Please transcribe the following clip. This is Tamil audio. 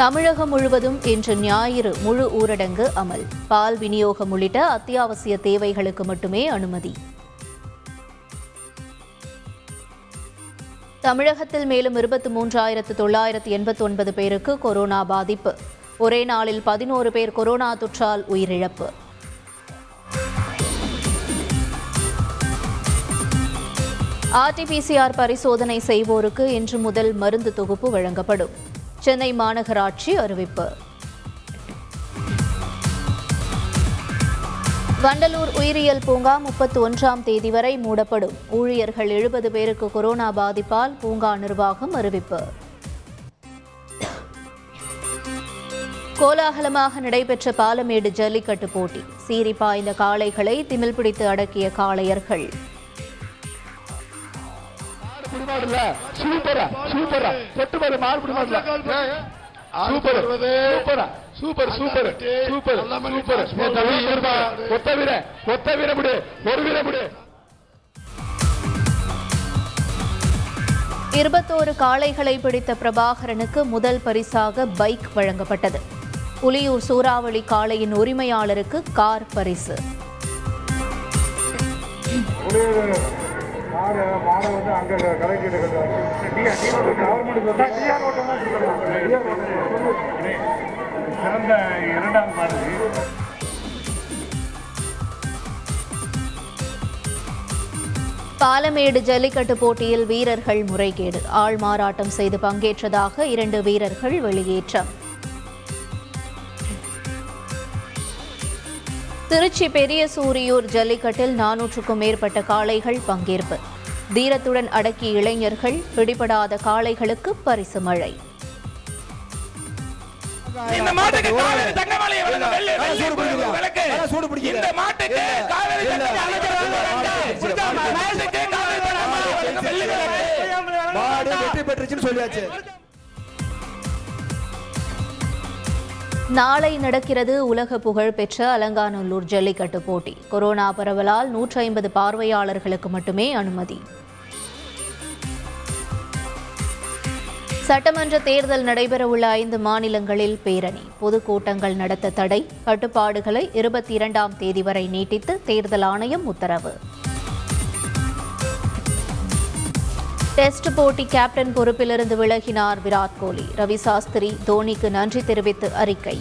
தமிழகம் முழுவதும் இன்று ஞாயிறு முழு ஊரடங்கு அமல். பால் விநியோகம் உள்ளிட்ட அத்தியாவசிய தேவைகளுக்கு மட்டுமே அனுமதி. தமிழகத்தில் மேலும் இருபத்தி மூன்றாயிரத்து தொள்ளாயிரத்து எண்பத்தி ஒன்பது பேருக்கு கொரோனா பாதிப்பு. ஒரே நாளில் பதினோரு பேர் கொரோனா தொற்றால் உயிரிழப்பு. ஆர்டிபிசிஆர் பரிசோதனை செய்வோருக்கு இன்று முதல் மருந்து தொகுப்பு வழங்கப்படும். சென்னை மாநகராட்சி அறிவிப்பு. வண்டலூர் உயிரியல் பூங்கா முப்பத்தி ஒன்றாம் தேதி வரை மூடப்படும். ஊழியர்கள் எழுபது பேருக்கு கொரோனா பாதிப்பால் பூங்கா நிர்வாகம் அறிவிப்பு. கோலாகலமாக நடைபெற்ற பாலமேடு ஜல்லிக்கட்டு போட்டி. சீறி பாய்ந்த காளைகளை திமில் பிடித்து அடக்கிய காளையர்கள். குடிமாடுல சூப்பரா சூப்பரா. கொட்டு பாரு மாடு குடிமாடுல சூப்பர். சூப்பரா. Super super. சூப்பர். சூப்பர். இருப்பா ஒத்த வீர ஒத்த வீர விடு ஒரு வீர விடு இருபத்தோரு காளைகளை பிடித்த பிரபாகரனுக்கு முதல் பரிசாக பைக் வழங்கப்பட்டது. புலியூர் சூறாவளி காளையின் உரிமையாளருக்கு கார் பரிசு. மாடு மாடை வந்து அங்கே கலைக்கிட்டு கவர்மெண்ட் சிறந்த இரண்டாம் மாடு பாலமேடு ஜல்லிக்கட்டு போட்டியில் வீரர்கள் முறைகேடு. ஆள் மாறாட்டம் செய்து பங்கேற்றதாக இரண்டு வீரர்கள் வெளியேற்றம். திருச்சி பெரிய சூரியூர் ஜல்லிக்கட்டில் நானூற்றுக்கும் மேற்பட்ட காளைகள் பங்கேற்பு தீரத்துடன் அடக்கிய இளைஞர்கள் பிடிபடாத காளைகளுக்கு பரிசு மழை இந்த மாட்டுக்கு காவேரி நாளை நடக்கிறது உலக புகழ் பெற்ற அலங்காநல்லூர் ஜல்லிக்கட்டு போட்டி. கொரோனா பரவலால் நூற்றி ஐம்பது பார்வையாளர்களுக்கு மட்டுமே அனுமதி. சட்டமன்ற தேர்தல் நடைபெறவுள்ள ஐந்து மாநிலங்களில் பேரணி. பொதுக்கூட்டங்கள் நடத்த தடை. கட்டுப்பாடுகளை இருபத்தி இரண்டாம் தேதி வரை நீட்டித்து தேர்தல் ஆணையம் உத்தரவு. டெஸ்ட் போட்டி கேப்டன் பொறுப்பிலிருந்து விலகினார் விராட் கோலி. ரவி சாஸ்திரி தோனிக்கு நன்றி தெரிவித்து அறிக்கை.